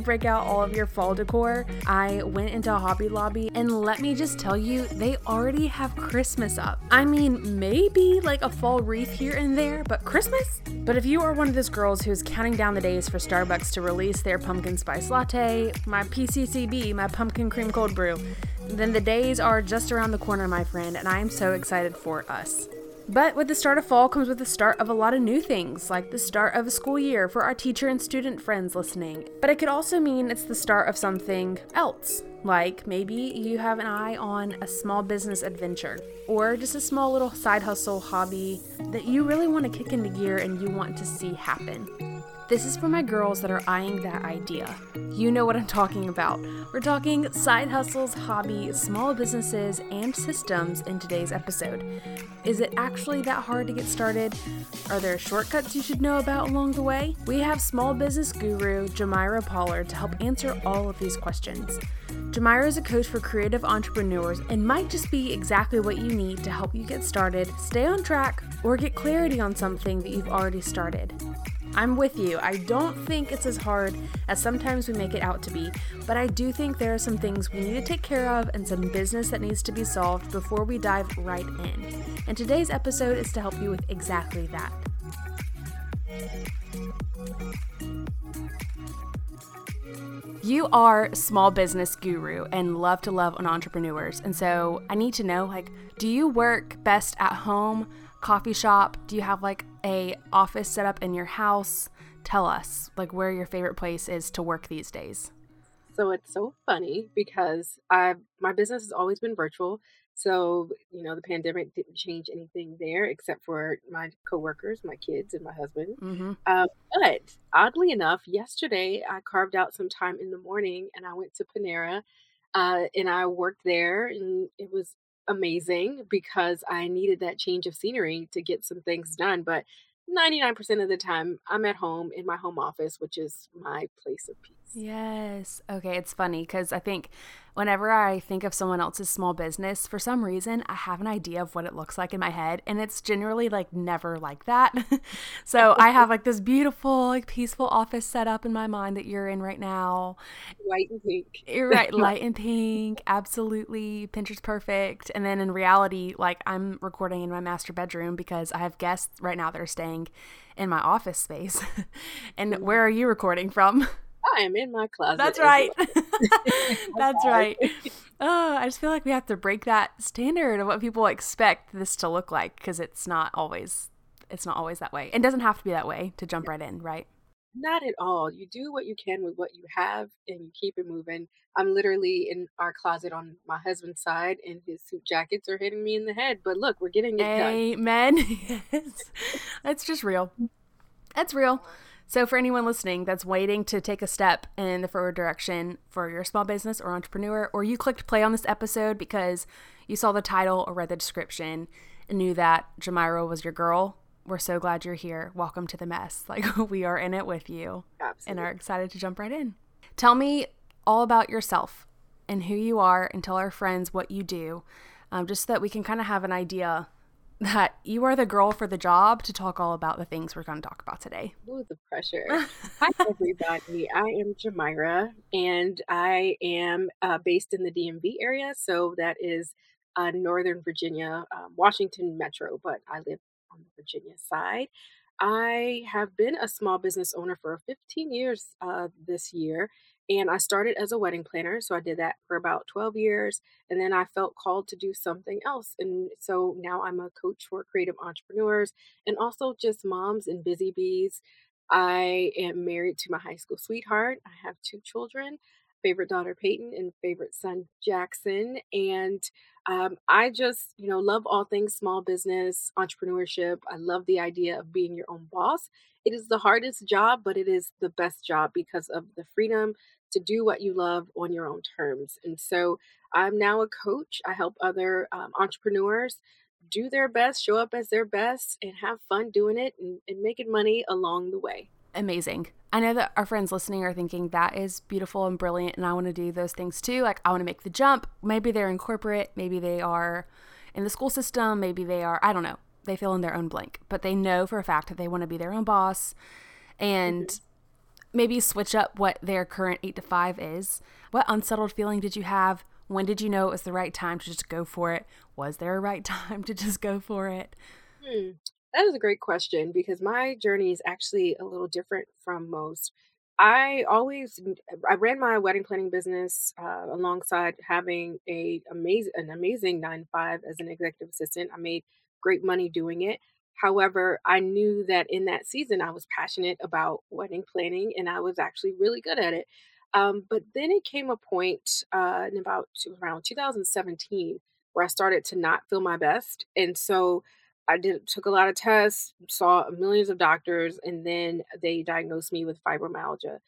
break out all of your fall decor? I went into Hobby Lobby and let me just tell you, they already have Christmas up. I mean, maybe like a fall wreath here and there, but Christmas? But if you are one of those girls who's counting down the days for Starbucks to release their pumpkin spice latte, my PCCB, my pumpkin cream cold brew, then the days are just around the corner, my friend, and I am so excited for us. But with the start of fall comes with the start of a lot of new things, like the start of a school year for our teacher and student friends listening. But it could also mean it's the start of something else, like maybe you have an eye on a small business adventure or just a small little side hustle hobby that you really want to kick into gear and you want to see happen. This is for my girls that are eyeing that idea. You know what I'm talking about. We're talking side hustles, hobby, small businesses, and systems in today's episode. Is it actually that hard to get started? Are there shortcuts you should know about along the way? We have small business guru Jamira Pollard to help answer all of these questions. Jamira is a coach for creative entrepreneurs and might just be exactly what you need to help you get started, stay on track, or get clarity on something that you've already started. I'm with you. I don't think it's as hard as sometimes we make it out to be, but I do think there are some things we need to take care of and some business that needs to be solved before we dive right in. And today's episode is to help you with exactly that. You are small business guru and love to love on entrepreneurs. And so I need to know like do you work best at home? coffee shop? Do you have like a office set up in your house? Tell us like where your favorite place is to work these days. So it's so funny because I my business has always been virtual. So, you know, the pandemic didn't change anything there except for my coworkers, my kids, and my husband. Mm-hmm. Uh, but oddly enough, yesterday I carved out some time in the morning and I went to Panera uh, and I worked there, and it was amazing because I needed that change of scenery to get some things done. But 99% of the time, I'm at home in my home office, which is my place of peace. Yes. Okay. It's funny because I think whenever I think of someone else's small business, for some reason, I have an idea of what it looks like in my head. And it's generally like never like that. so I have like this beautiful, like peaceful office set up in my mind that you're in right now. White and pink. You're right. Light and pink. Absolutely. Pinterest perfect. And then in reality, like I'm recording in my master bedroom because I have guests right now that are staying in my office space. and mm-hmm. where are you recording from? I am in my closet. That's right. That's right. Oh, I just feel like we have to break that standard of what people expect this to look like because it's not always it's not always that way. It doesn't have to be that way to jump right in, right? Not at all. You do what you can with what you have and you keep it moving. I'm literally in our closet on my husband's side and his suit jackets are hitting me in the head. But look, we're getting it Amen. done. Amen. yes. That's just real. That's real. So, for anyone listening that's waiting to take a step in the forward direction for your small business or entrepreneur, or you clicked play on this episode because you saw the title or read the description and knew that Jamira was your girl, we're so glad you're here. Welcome to the mess. Like, we are in it with you Absolutely. and are excited to jump right in. Tell me all about yourself and who you are, and tell our friends what you do, um, just so that we can kind of have an idea that you are the girl for the job to talk all about the things we're going to talk about today. Ooh, the pressure. Hi, everybody. I am Jamira, and I am uh, based in the DMV area. So that is uh, Northern Virginia, um, Washington Metro, but I live on the Virginia side. I have been a small business owner for 15 years uh, this year and I started as a wedding planner. So I did that for about 12 years. And then I felt called to do something else. And so now I'm a coach for creative entrepreneurs and also just moms and busy bees. I am married to my high school sweetheart. I have two children favorite daughter Peyton and favorite son Jackson. And um, I just, you know, love all things small business, entrepreneurship. I love the idea of being your own boss it is the hardest job, but it is the best job because of the freedom to do what you love on your own terms. And so I'm now a coach. I help other um, entrepreneurs do their best, show up as their best, and have fun doing it and, and making money along the way. Amazing. I know that our friends listening are thinking that is beautiful and brilliant, and I want to do those things too. Like, I want to make the jump. Maybe they're in corporate, maybe they are in the school system, maybe they are, I don't know, they fill in their own blank, but they know for a fact that they want to be their own boss and mm-hmm. maybe switch up what their current eight to five is. What unsettled feeling did you have when did you know it was the right time to just go for it? Was there a right time to just go for it? Hmm. That is a great question because my journey is actually a little different from most. I always I ran my wedding planning business uh, alongside having a amazing an amazing nine to five as an executive assistant. I made great money doing it. However, I knew that in that season I was passionate about wedding planning and I was actually really good at it. Um, but then it came a point uh, in about around 2017 where I started to not feel my best, and so I did took a lot of tests, saw millions of doctors, and then they diagnosed me with fibromyalgia.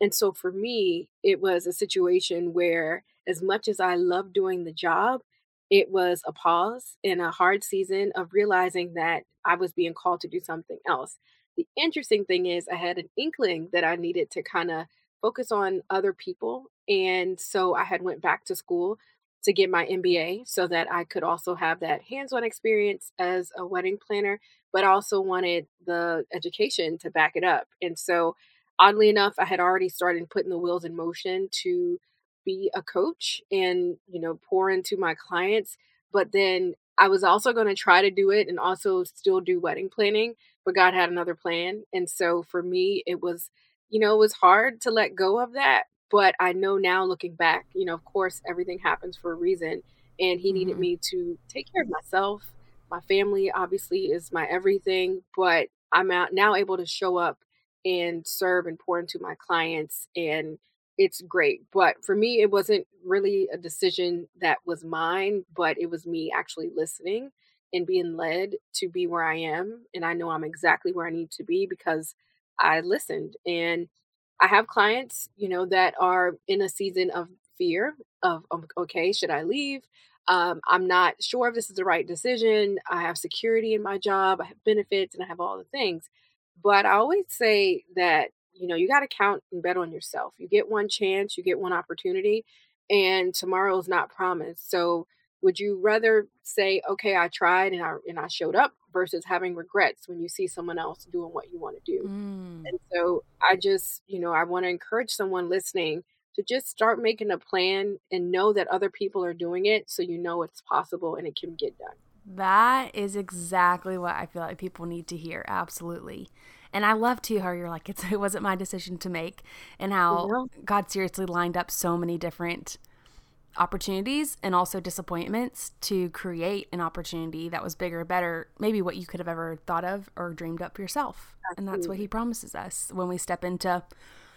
And so for me, it was a situation where, as much as I loved doing the job, it was a pause in a hard season of realizing that I was being called to do something else. The interesting thing is, I had an inkling that I needed to kind of focus on other people and so i had went back to school to get my mba so that i could also have that hands-on experience as a wedding planner but also wanted the education to back it up and so oddly enough i had already started putting the wheels in motion to be a coach and you know pour into my clients but then i was also going to try to do it and also still do wedding planning but god had another plan and so for me it was you know, it was hard to let go of that. But I know now looking back, you know, of course, everything happens for a reason. And he needed mm-hmm. me to take care of myself. My family obviously is my everything, but I'm out now able to show up and serve and pour into my clients. And it's great. But for me, it wasn't really a decision that was mine, but it was me actually listening and being led to be where I am. And I know I'm exactly where I need to be because I listened. And I have clients, you know, that are in a season of fear of, okay, should I leave? Um, I'm not sure if this is the right decision. I have security in my job, I have benefits, and I have all the things. But I always say that, you know, you got to count and bet on yourself. You get one chance, you get one opportunity, and tomorrow is not promised. So would you rather say, okay, I tried and I and I showed up versus having regrets when you see someone else doing what you want to do? Mm. And so I just, you know, I want to encourage someone listening to just start making a plan and know that other people are doing it so you know it's possible and it can get done. That is exactly what I feel like people need to hear. Absolutely. And I love too how you're like, it's, it wasn't my decision to make, and how yeah. God seriously lined up so many different opportunities and also disappointments to create an opportunity that was bigger, better, maybe what you could have ever thought of or dreamed up yourself. Absolutely. And that's what he promises us when we step into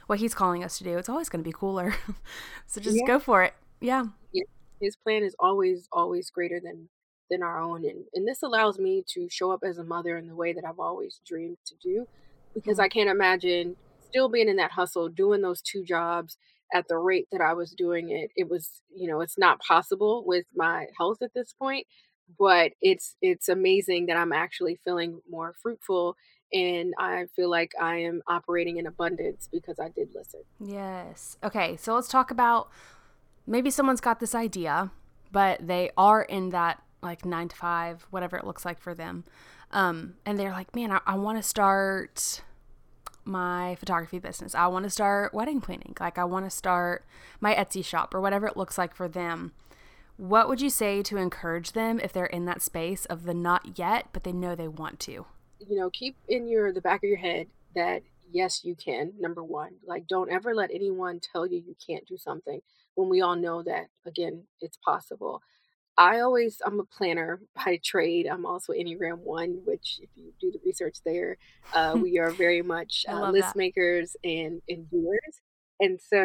what he's calling us to do. It's always going to be cooler. so just yeah. go for it. Yeah. yeah. His plan is always, always greater than than our own. And and this allows me to show up as a mother in the way that I've always dreamed to do. Because mm-hmm. I can't imagine still being in that hustle, doing those two jobs at the rate that I was doing it. It was, you know, it's not possible with my health at this point, but it's it's amazing that I'm actually feeling more fruitful and I feel like I am operating in abundance because I did listen. Yes. Okay, so let's talk about maybe someone's got this idea, but they are in that like 9 to 5, whatever it looks like for them. Um and they're like, "Man, I, I want to start my photography business. I want to start wedding planning. Like I want to start my Etsy shop or whatever it looks like for them. What would you say to encourage them if they're in that space of the not yet, but they know they want to? You know, keep in your the back of your head that yes, you can. Number 1. Like don't ever let anyone tell you you can't do something when we all know that again, it's possible. I always, I'm a planner by trade. I'm also Enneagram One, which, if you do the research there, uh, we are very much uh, list that. makers and, and doers. And so,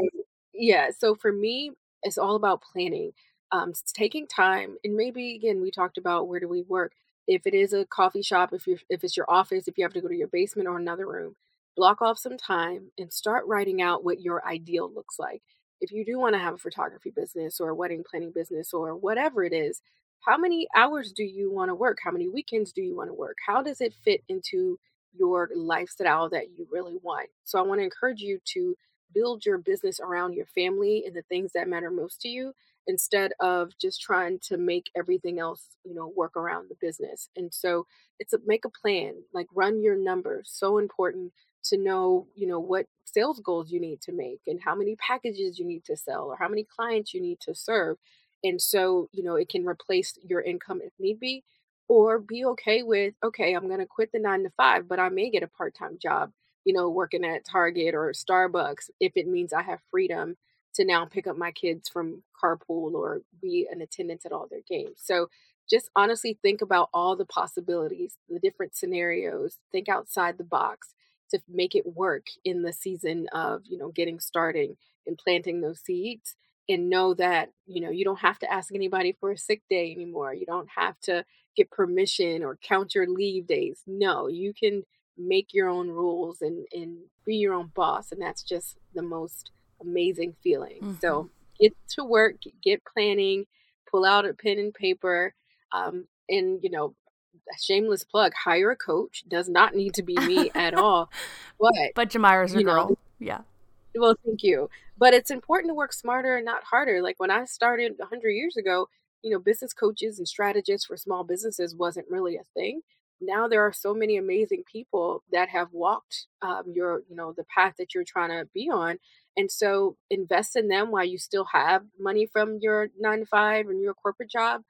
yeah, so for me, it's all about planning, um, it's taking time. And maybe, again, we talked about where do we work. If it is a coffee shop, if you if it's your office, if you have to go to your basement or another room, block off some time and start writing out what your ideal looks like. If you do want to have a photography business or a wedding planning business or whatever it is, how many hours do you want to work? How many weekends do you want to work? How does it fit into your lifestyle that you really want? So I want to encourage you to build your business around your family and the things that matter most to you instead of just trying to make everything else you know work around the business and so it's a make a plan like run your numbers so important to know you know what sales goals you need to make and how many packages you need to sell or how many clients you need to serve and so you know it can replace your income if need be or be okay with okay i'm going to quit the 9 to 5 but i may get a part-time job you know working at target or starbucks if it means i have freedom to now pick up my kids from carpool or be an attendant at all their games. So just honestly think about all the possibilities, the different scenarios, think outside the box to make it work in the season of, you know, getting starting and planting those seeds and know that, you know, you don't have to ask anybody for a sick day anymore. You don't have to get permission or count your leave days. No, you can make your own rules and and be your own boss and that's just the most amazing feeling. Mm-hmm. So get to work, get planning, pull out a pen and paper, um, and you know, shameless plug: hire a coach. Does not need to be me at all. But but Jamira's a girl. Know, yeah. Well, thank you. But it's important to work smarter and not harder. Like when I started 100 years ago, you know, business coaches and strategists for small businesses wasn't really a thing. Now there are so many amazing people that have walked um, your, you know, the path that you're trying to be on and so invest in them while you still have money from your nine to five and your corporate job.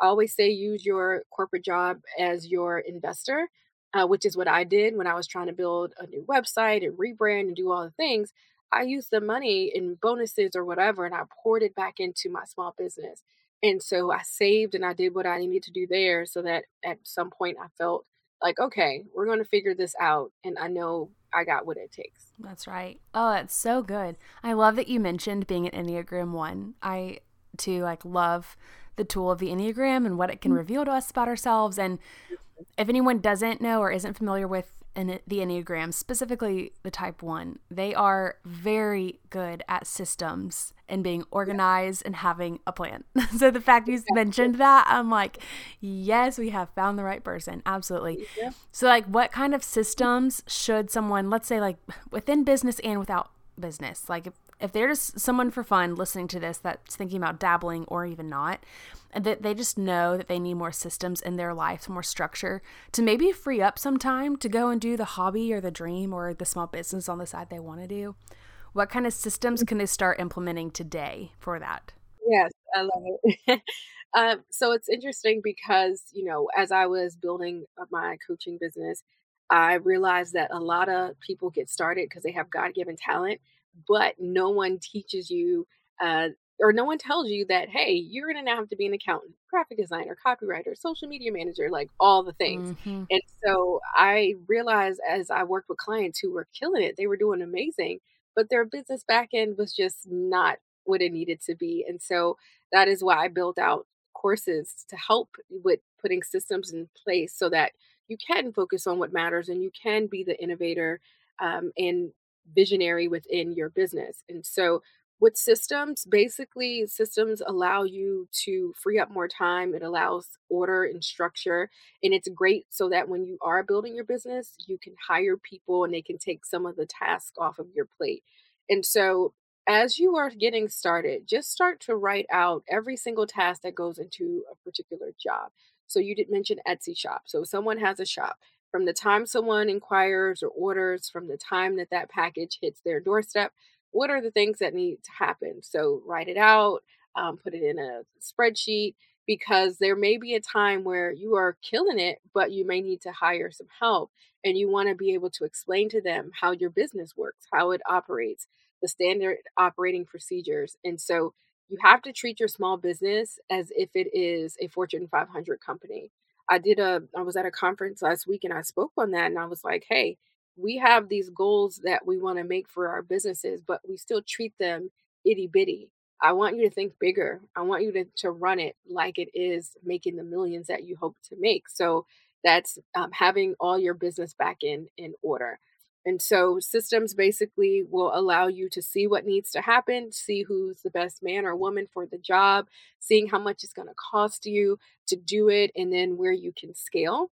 I always say use your corporate job as your investor, uh, which is what I did when I was trying to build a new website and rebrand and do all the things. I used the money in bonuses or whatever and I poured it back into my small business. And so I saved and I did what I needed to do there so that at some point I felt like, okay, we're going to figure this out. And I know I got what it takes. That's right. Oh, that's so good. I love that you mentioned being an Enneagram 1. I too like love the tool of the Enneagram and what it can mm-hmm. reveal to us about ourselves and if anyone doesn't know or isn't familiar with in the Enneagram, specifically the type one, they are very good at systems and being organized and having a plan. so the fact you mentioned that, I'm like, yes, we have found the right person. Absolutely. Yeah. So, like, what kind of systems should someone, let's say, like within business and without business, like if, just someone for fun listening to this that's thinking about dabbling or even not, that they just know that they need more systems in their life, more structure to maybe free up some time to go and do the hobby or the dream or the small business on the side they want to do. What kind of systems can they start implementing today for that? Yes, I love it. um, so it's interesting because, you know, as I was building my coaching business, I realized that a lot of people get started because they have God given talent, but no one teaches you uh, or no one tells you that hey you're going to now have to be an accountant graphic designer copywriter social media manager like all the things mm-hmm. and so i realized as i worked with clients who were killing it they were doing amazing but their business back end was just not what it needed to be and so that is why i built out courses to help with putting systems in place so that you can focus on what matters and you can be the innovator um, and visionary within your business and so with systems, basically, systems allow you to free up more time. It allows order and structure. And it's great so that when you are building your business, you can hire people and they can take some of the tasks off of your plate. And so, as you are getting started, just start to write out every single task that goes into a particular job. So, you did mention Etsy shop. So, someone has a shop. From the time someone inquires or orders, from the time that that package hits their doorstep, what are the things that need to happen? So write it out, um, put it in a spreadsheet because there may be a time where you are killing it, but you may need to hire some help and you want to be able to explain to them how your business works, how it operates, the standard operating procedures. And so you have to treat your small business as if it is a Fortune 500 company. I did a I was at a conference last week and I spoke on that and I was like, "Hey, we have these goals that we want to make for our businesses, but we still treat them itty bitty. I want you to think bigger. I want you to, to run it like it is making the millions that you hope to make. So that's um, having all your business back in in order. And so systems basically will allow you to see what needs to happen, see who's the best man or woman for the job, seeing how much it's going to cost you to do it, and then where you can scale.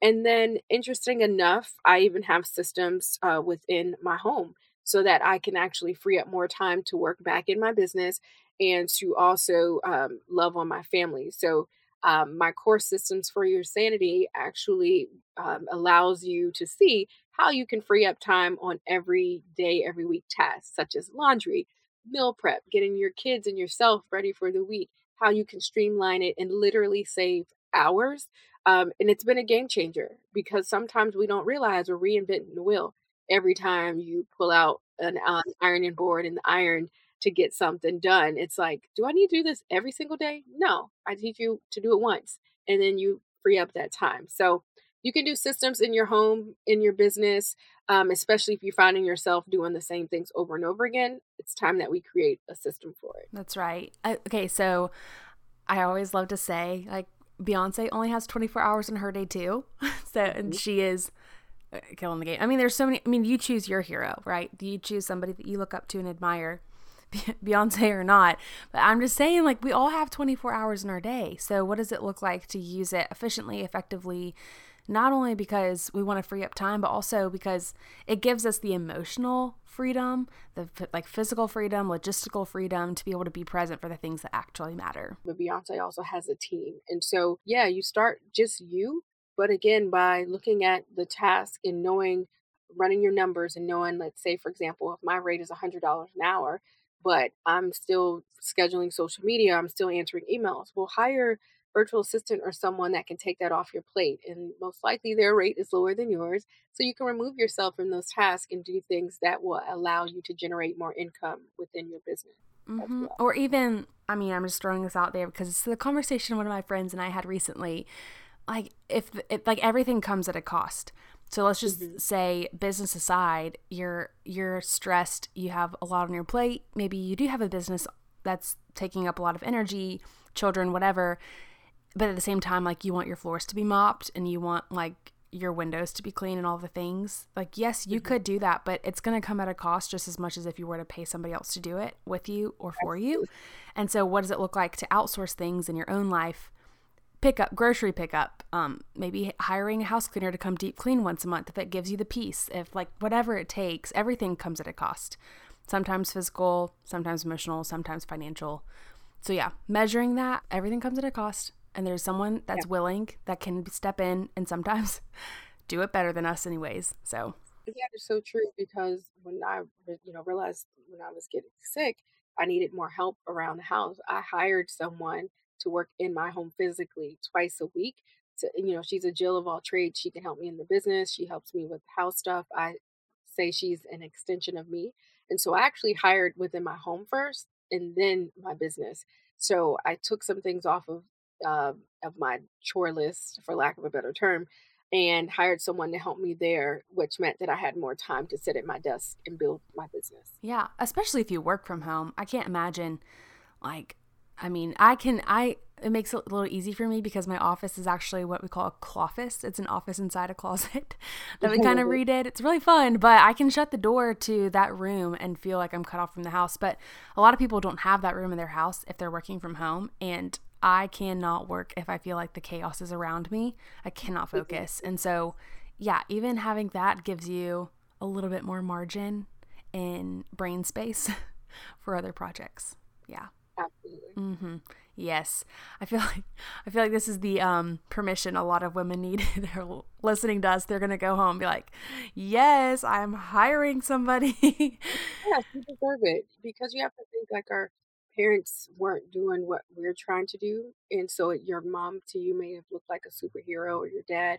And then, interesting enough, I even have systems uh, within my home so that I can actually free up more time to work back in my business and to also um, love on my family. So, um, my core systems for your sanity actually um, allows you to see how you can free up time on every day, every week tasks, such as laundry, meal prep, getting your kids and yourself ready for the week, how you can streamline it and literally save hours. Um, and it's been a game changer because sometimes we don't realize we're reinventing the wheel every time you pull out an um, ironing board and the iron to get something done. It's like, do I need to do this every single day? No, I teach you to do it once and then you free up that time. So you can do systems in your home, in your business, um, especially if you're finding yourself doing the same things over and over again. It's time that we create a system for it. That's right. I, okay, so I always love to say, like, Beyonce only has 24 hours in her day too. so, and mm-hmm. she is uh, killing the game. I mean, there's so many. I mean, you choose your hero, right? You choose somebody that you look up to and admire. Beyonce or not. But I'm just saying, like, we all have 24 hours in our day. So, what does it look like to use it efficiently, effectively? Not only because we want to free up time, but also because it gives us the emotional freedom, the like physical freedom, logistical freedom to be able to be present for the things that actually matter. But Beyonce also has a team. And so, yeah, you start just you, but again, by looking at the task and knowing, running your numbers and knowing, let's say, for example, if my rate is $100 an hour, but I'm still scheduling social media, I'm still answering emails. Well, hire virtual assistant or someone that can take that off your plate. And most likely their rate is lower than yours. So you can remove yourself from those tasks and do things that will allow you to generate more income within your business. Mm-hmm. Well. Or even, I mean, I'm just throwing this out there because it's the conversation one of my friends and I had recently. Like, if, if like everything comes at a cost. So let's just mm-hmm. say business aside, you're you're stressed, you have a lot on your plate, maybe you do have a business that's taking up a lot of energy, children, whatever. But at the same time like you want your floors to be mopped and you want like your windows to be clean and all the things. Like yes, you mm-hmm. could do that, but it's going to come at a cost just as much as if you were to pay somebody else to do it with you or for you. And so what does it look like to outsource things in your own life? pick up grocery pickup, um, maybe hiring a house cleaner to come deep clean once a month if it gives you the peace, if like whatever it takes, everything comes at a cost. Sometimes physical, sometimes emotional, sometimes financial. So yeah, measuring that, everything comes at a cost. And there's someone that's yeah. willing that can step in and sometimes do it better than us anyways. So yeah, it's so true because when I you know realized when I was getting sick, I needed more help around the house. I hired someone to work in my home physically twice a week. So, you know, she's a Jill of all trades. She can help me in the business. She helps me with house stuff. I say she's an extension of me. And so I actually hired within my home first and then my business. So I took some things off of uh, of my chore list, for lack of a better term, and hired someone to help me there, which meant that I had more time to sit at my desk and build my business. Yeah, especially if you work from home. I can't imagine like I mean, I can, I, it makes it a little easy for me because my office is actually what we call a clofice. It's an office inside a closet that we kind of redid. It's really fun, but I can shut the door to that room and feel like I'm cut off from the house. But a lot of people don't have that room in their house if they're working from home. And I cannot work if I feel like the chaos is around me. I cannot focus. And so, yeah, even having that gives you a little bit more margin in brain space for other projects. Yeah. Absolutely. Mm-hmm. Yes, I feel like I feel like this is the um, permission a lot of women need. they're listening to us. They're gonna go home and be like, "Yes, I'm hiring somebody." yes, you deserve it because you have to think like our parents weren't doing what we're trying to do, and so your mom to you may have looked like a superhero or your dad,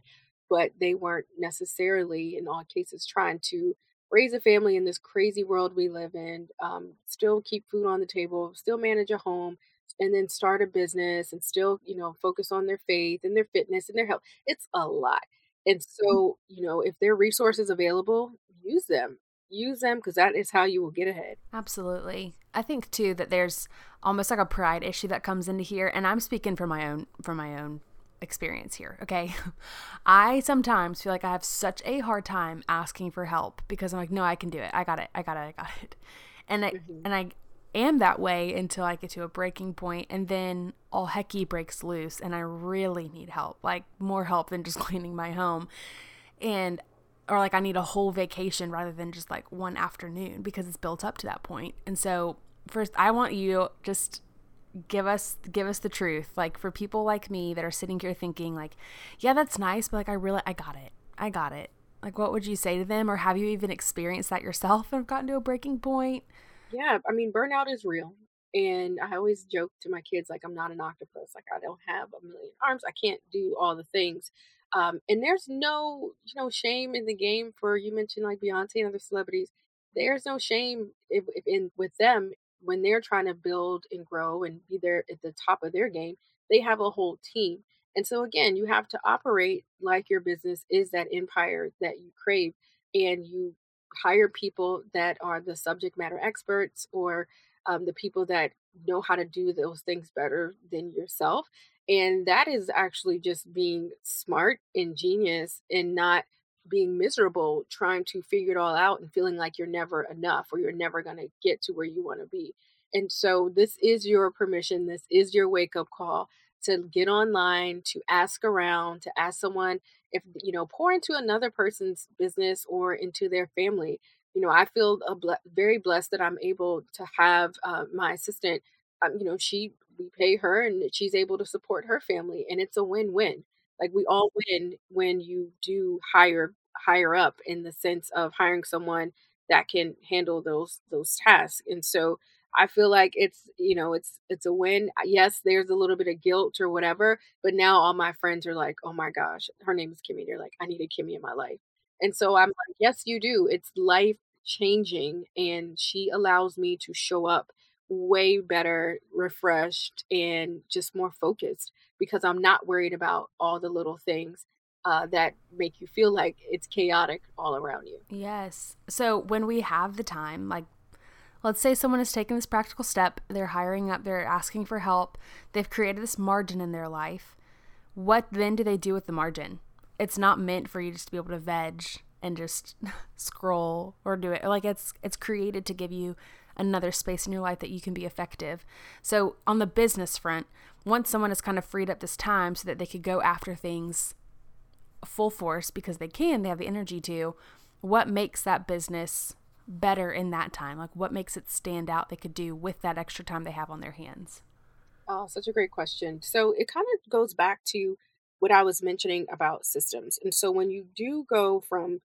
but they weren't necessarily, in all cases, trying to raise a family in this crazy world we live in, um, still keep food on the table, still manage a home, and then start a business and still, you know, focus on their faith and their fitness and their health. It's a lot. And mm. so, you know, if there are resources available, use them. Use them because that is how you will get ahead. Absolutely. I think too that there's almost like a pride issue that comes into here, and I'm speaking from my own from my own experience here, okay? I sometimes feel like I have such a hard time asking for help because I'm like, no, I can do it. I got it. I got it. I got it. And I mm-hmm. and I am that way until I get to a breaking point and then all hecky breaks loose and I really need help. Like more help than just cleaning my home. And or like I need a whole vacation rather than just like one afternoon because it's built up to that point. And so first I want you just give us give us the truth. Like for people like me that are sitting here thinking like yeah that's nice but like i really i got it. I got it. Like what would you say to them? Or have you even experienced that yourself and gotten to a breaking point? Yeah i mean burnout is real. And i always joke to my kids like i'm not an octopus. Like i don't have a million arms. I can't do all the things um, and there's no you know shame in the game for you mentioned like beyonce and other celebrities there's no shame if, if in with them when they're trying to build and grow and be there at the top of their game, they have a whole team. And so again, you have to operate like your business is that empire that you crave and you hire people that are the subject matter experts or um, the people that know how to do those things better than yourself. And that is actually just being smart, ingenious, and not being miserable trying to figure it all out and feeling like you're never enough or you're never going to get to where you want to be. And so this is your permission, this is your wake up call to get online, to ask around, to ask someone if you know, pour into another person's business or into their family. You know, I feel ble- very blessed that I'm able to have uh, my assistant. Um, you know, she we pay her and she's able to support her family, and it's a win-win. Like we all win when you do hire higher up in the sense of hiring someone that can handle those those tasks. And so I feel like it's you know it's it's a win. Yes, there's a little bit of guilt or whatever, but now all my friends are like, "Oh my gosh, her name is Kimmy." They're like, "I need a Kimmy in my life." And so I'm like, "Yes, you do. It's life changing and she allows me to show up way better, refreshed, and just more focused because I'm not worried about all the little things uh, that make you feel like it's chaotic all around you. Yes. So when we have the time, like let's say someone has taken this practical step, they're hiring up, they're asking for help, they've created this margin in their life. What then do they do with the margin? It's not meant for you just to be able to veg and just scroll or do it. Like it's it's created to give you another space in your life that you can be effective. So, on the business front, once someone has kind of freed up this time so that they could go after things full force because they can, they have the energy to, what makes that business better in that time? Like, what makes it stand out they could do with that extra time they have on their hands? Oh, such a great question. So, it kind of goes back to what I was mentioning about systems. And so, when you do go from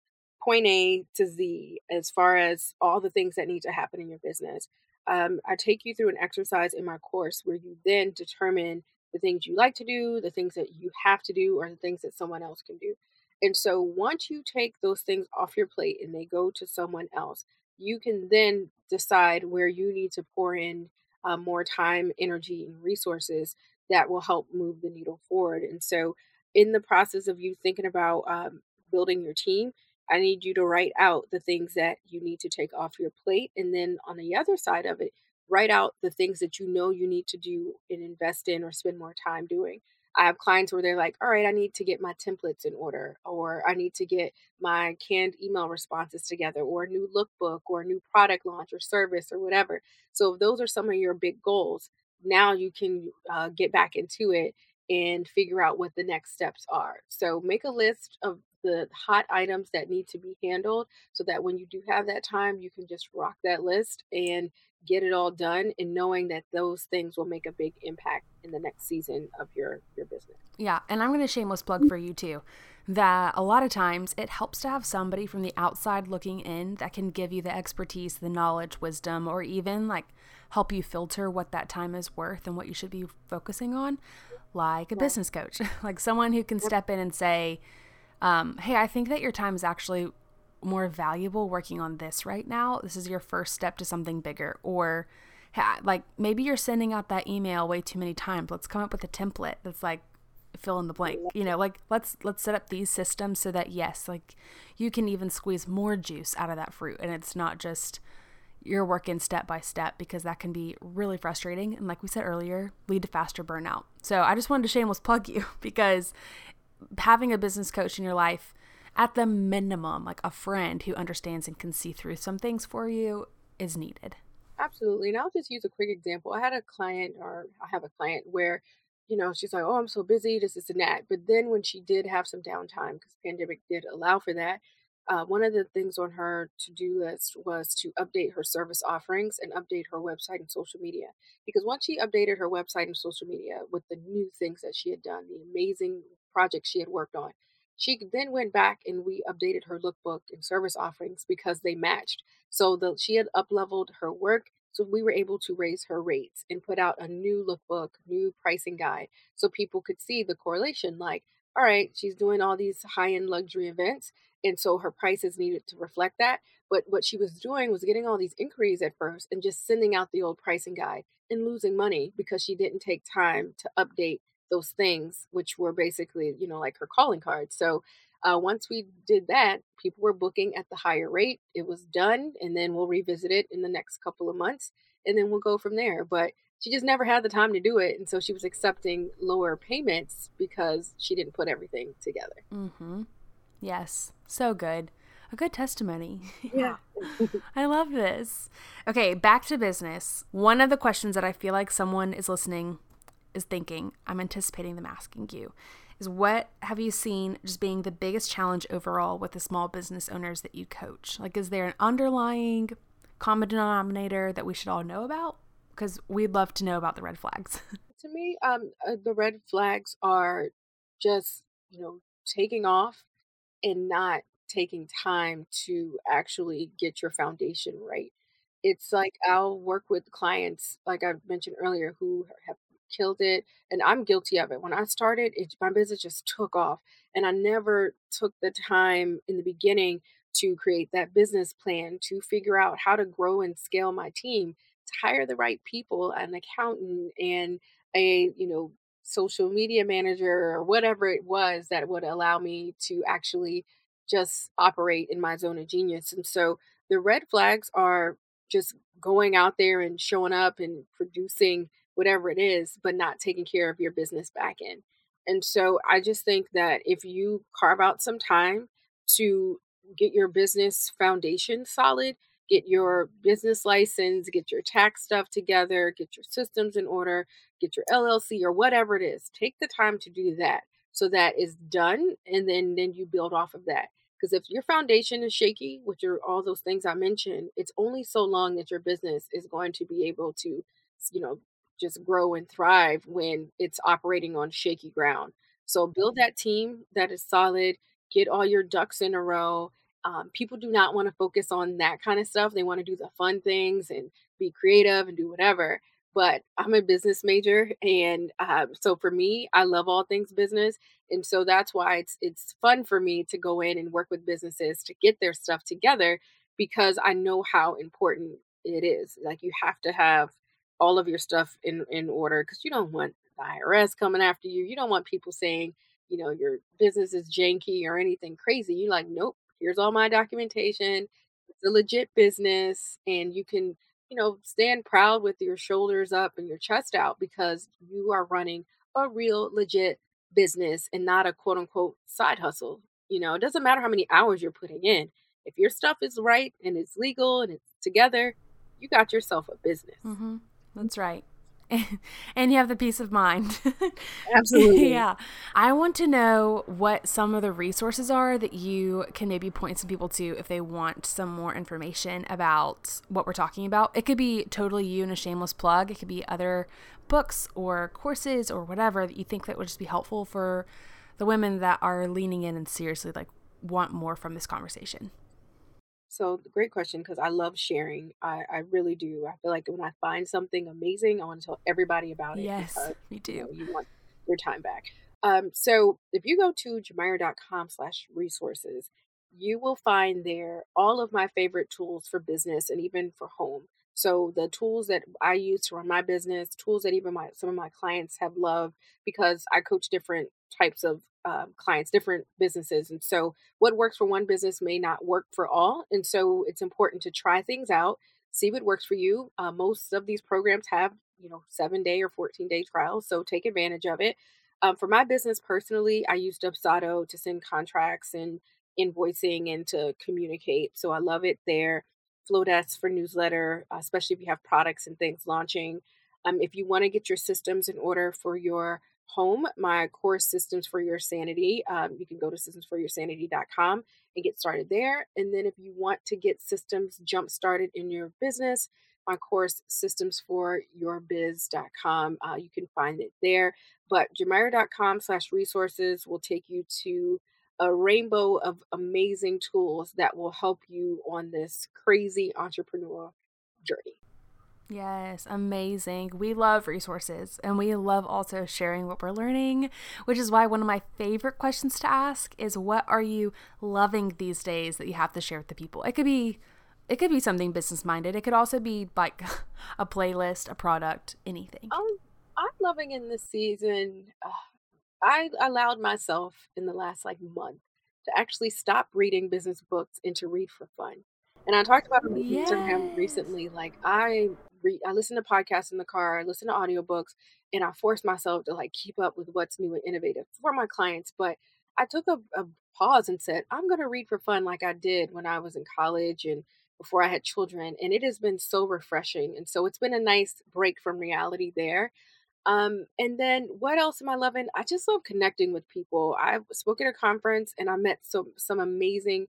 point A to Z as far as all the things that need to happen in your business. Um, I take you through an exercise in my course where you then determine the things you like to do, the things that you have to do, or the things that someone else can do. And so once you take those things off your plate and they go to someone else, you can then decide where you need to pour in uh, more time, energy, and resources that will help move the needle forward. And so, in the process of you thinking about um, building your team, I need you to write out the things that you need to take off your plate. And then on the other side of it, write out the things that you know you need to do and invest in or spend more time doing. I have clients where they're like, all right, I need to get my templates in order, or I need to get my canned email responses together, or a new lookbook, or a new product launch or service, or whatever. So, if those are some of your big goals, now you can uh, get back into it and figure out what the next steps are. So, make a list of the hot items that need to be handled so that when you do have that time, you can just rock that list and get it all done and knowing that those things will make a big impact in the next season of your your business. Yeah, and I'm going to shameless plug mm. for you too that a lot of times it helps to have somebody from the outside looking in that can give you the expertise, the knowledge, wisdom or even like help you filter what that time is worth and what you should be focusing on, like a yeah. business coach, like someone who can step in and say, um, hey, I think that your time is actually more valuable working on this right now. This is your first step to something bigger. Or, like, maybe you're sending out that email way too many times. Let's come up with a template that's like, fill in the blank you know like let's let's set up these systems so that yes like you can even squeeze more juice out of that fruit and it's not just you're working step by step because that can be really frustrating and like we said earlier lead to faster burnout so i just wanted to shameless plug you because having a business coach in your life at the minimum like a friend who understands and can see through some things for you is needed. Absolutely and i'll just use a quick example. I had a client or i have a client where you know she's like oh i'm so busy this is and that but then when she did have some downtime because pandemic did allow for that uh, one of the things on her to-do list was to update her service offerings and update her website and social media because once she updated her website and social media with the new things that she had done the amazing projects she had worked on she then went back and we updated her lookbook and service offerings because they matched so the, she had up leveled her work so we were able to raise her rates and put out a new lookbook new pricing guide so people could see the correlation like all right she's doing all these high-end luxury events and so her prices needed to reflect that. But what she was doing was getting all these inquiries at first and just sending out the old pricing guide and losing money because she didn't take time to update those things, which were basically, you know, like her calling cards. So uh, once we did that, people were booking at the higher rate. It was done, and then we'll revisit it in the next couple of months, and then we'll go from there. But she just never had the time to do it, and so she was accepting lower payments because she didn't put everything together. Mm-hmm. Yes, so good. A good testimony. Yeah. I love this. Okay, back to business. One of the questions that I feel like someone is listening is thinking, I'm anticipating them asking you, is what have you seen just being the biggest challenge overall with the small business owners that you coach? Like, is there an underlying common denominator that we should all know about? Because we'd love to know about the red flags. to me, um, uh, the red flags are just, you know, taking off and not taking time to actually get your foundation right. It's like I'll work with clients, like I mentioned earlier, who have killed it, and I'm guilty of it. When I started, it, my business just took off, and I never took the time in the beginning to create that business plan, to figure out how to grow and scale my team, to hire the right people, an accountant, and a you know social media manager or whatever it was that would allow me to actually just operate in my zone of genius. And so the red flags are just going out there and showing up and producing whatever it is, but not taking care of your business back end. And so I just think that if you carve out some time to get your business foundation solid, get your business license, get your tax stuff together, get your systems in order, get your LLC or whatever it is. Take the time to do that so that is done and then then you build off of that. Because if your foundation is shaky, which are all those things I mentioned, it's only so long that your business is going to be able to, you know, just grow and thrive when it's operating on shaky ground. So build that team that is solid, get all your ducks in a row, um, people do not want to focus on that kind of stuff. They want to do the fun things and be creative and do whatever. But I'm a business major, and uh, so for me, I love all things business, and so that's why it's it's fun for me to go in and work with businesses to get their stuff together because I know how important it is. Like you have to have all of your stuff in in order because you don't want the IRS coming after you. You don't want people saying, you know, your business is janky or anything crazy. You like, nope, here's all my documentation. It's a legit business, and you can, you know, stand proud with your shoulders up and your chest out because you are running a real legit business and not a quote unquote side hustle. You know, it doesn't matter how many hours you're putting in. If your stuff is right and it's legal and it's together, you got yourself a business. Mm-hmm. That's right. and you have the peace of mind. Absolutely. yeah. I want to know what some of the resources are that you can maybe point some people to if they want some more information about what we're talking about. It could be totally you and a shameless plug, it could be other books or courses or whatever that you think that would just be helpful for the women that are leaning in and seriously like want more from this conversation. So, great question because I love sharing. I, I really do. I feel like when I find something amazing, I want to tell everybody about it. Yes, because, me too. You, know, you, want your time back. Um, so, if you go to jamira.com slash resources, you will find there all of my favorite tools for business and even for home. So the tools that I use to run my business, tools that even my some of my clients have loved because I coach different types of um, clients, different businesses. And so, what works for one business may not work for all. And so, it's important to try things out, see what works for you. Uh, most of these programs have, you know, seven day or 14 day trials. So take advantage of it. Um, for my business personally, I use Dubsado to send contracts and invoicing and to communicate. So I love it there. Flodesk for newsletter, especially if you have products and things launching. Um, if you want to get your systems in order for your home, my course, Systems for Your Sanity, um, you can go to systemsforyoursanity.com and get started there. And then if you want to get systems jump started in your business, my course, systemsforyourbiz.com, uh, you can find it there. But jamira.com slash resources will take you to a rainbow of amazing tools that will help you on this crazy entrepreneur journey. Yes, amazing. We love resources and we love also sharing what we're learning, which is why one of my favorite questions to ask is what are you loving these days that you have to share with the people? It could be it could be something business minded. It could also be like a playlist, a product, anything. Um, I'm loving in this season. Uh, I allowed myself in the last like month to actually stop reading business books and to read for fun. And I talked about it on yes. Instagram recently. Like I read, I listen to podcasts in the car, I listen to audiobooks, and I force myself to like keep up with what's new and innovative for my clients. But I took a, a pause and said, I'm going to read for fun like I did when I was in college and before I had children. And it has been so refreshing. And so it's been a nice break from reality there. Um, and then what else am I loving? I just love connecting with people. I spoke at a conference and I met some some amazing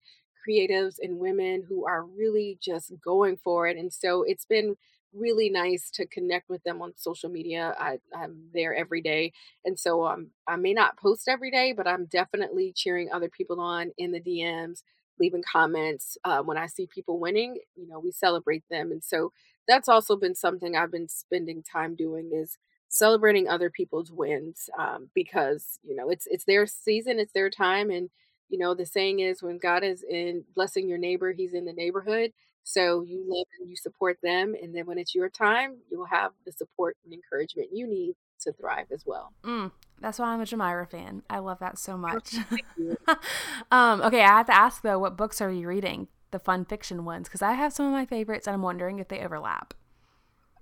creatives and women who are really just going for it. And so it's been really nice to connect with them on social media. I, am there every day. And so um, I may not post every day, but I'm definitely cheering other people on in the DMs, leaving comments. Uh, when I see people winning, you know, we celebrate them. And so that's also been something I've been spending time doing is celebrating other people's wins um, because, you know, it's, it's their season, it's their time. And, you know, the saying is when God is in blessing your neighbor, he's in the neighborhood. So you love and you support them. And then when it's your time, you'll have the support and encouragement you need to thrive as well. Mm, that's why I'm a Jamira fan. I love that so much. um, okay, I have to ask though, what books are you reading? The fun fiction ones, because I have some of my favorites and I'm wondering if they overlap.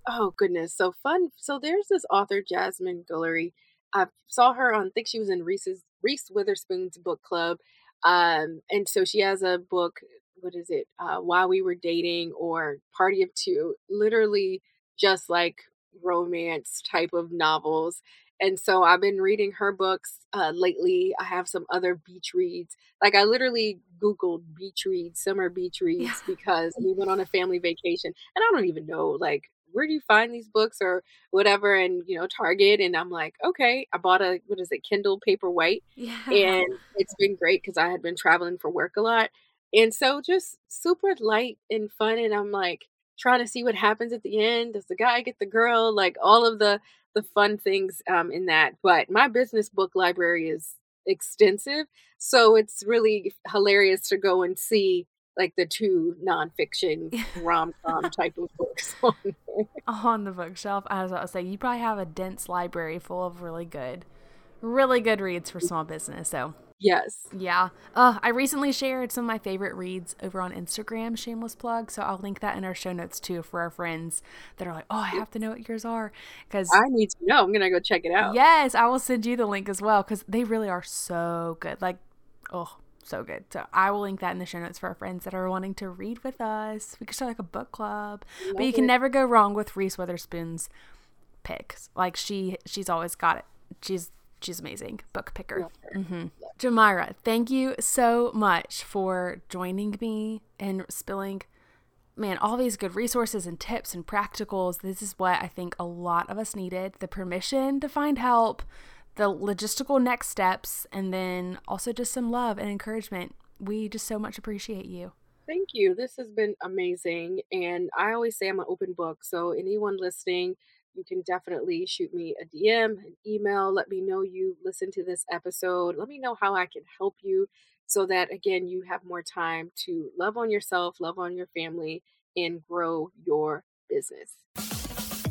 Oh goodness, so fun. So there's this author, Jasmine Guillory. I saw her on, I think she was in Reese's Reese Witherspoon's book club. Um, and so she has a book what is it uh, while we were dating or party of two literally just like romance type of novels and so i've been reading her books uh, lately i have some other beach reads like i literally googled beach reads summer beach reads yeah. because we went on a family vacation and i don't even know like where do you find these books or whatever and you know target and i'm like okay i bought a what is it kindle paperwhite yeah. and it's been great because i had been traveling for work a lot and so just super light and fun. And I'm like trying to see what happens at the end. Does the guy get the girl? Like all of the the fun things um, in that. But my business book library is extensive. So it's really hilarious to go and see like the two nonfiction rom com type of books on, on the bookshelf. I was about to say, you probably have a dense library full of really good, really good reads for small business. So Yes. Yeah. Uh, I recently shared some of my favorite reads over on Instagram, shameless plug. So I'll link that in our show notes too for our friends that are like, oh, I have to know what yours are. Because I need to know. I'm going to go check it out. Yes. I will send you the link as well because they really are so good. Like, oh, so good. So I will link that in the show notes for our friends that are wanting to read with us. We could start like a book club. Love but you can it. never go wrong with Reese Witherspoon's picks. Like she she's always got it. She's she's amazing. Book picker. Mm-hmm. jamira thank you so much for joining me and spilling man all these good resources and tips and practicals. This is what i think a lot of us needed the permission to find help the logistical next steps and then also just some love and encouragement. We just so much appreciate you. Thank you. This has been amazing and i always say i'm an open book so anyone listening you can definitely shoot me a DM, an email. Let me know you listen to this episode. Let me know how I can help you so that, again, you have more time to love on yourself, love on your family, and grow your business.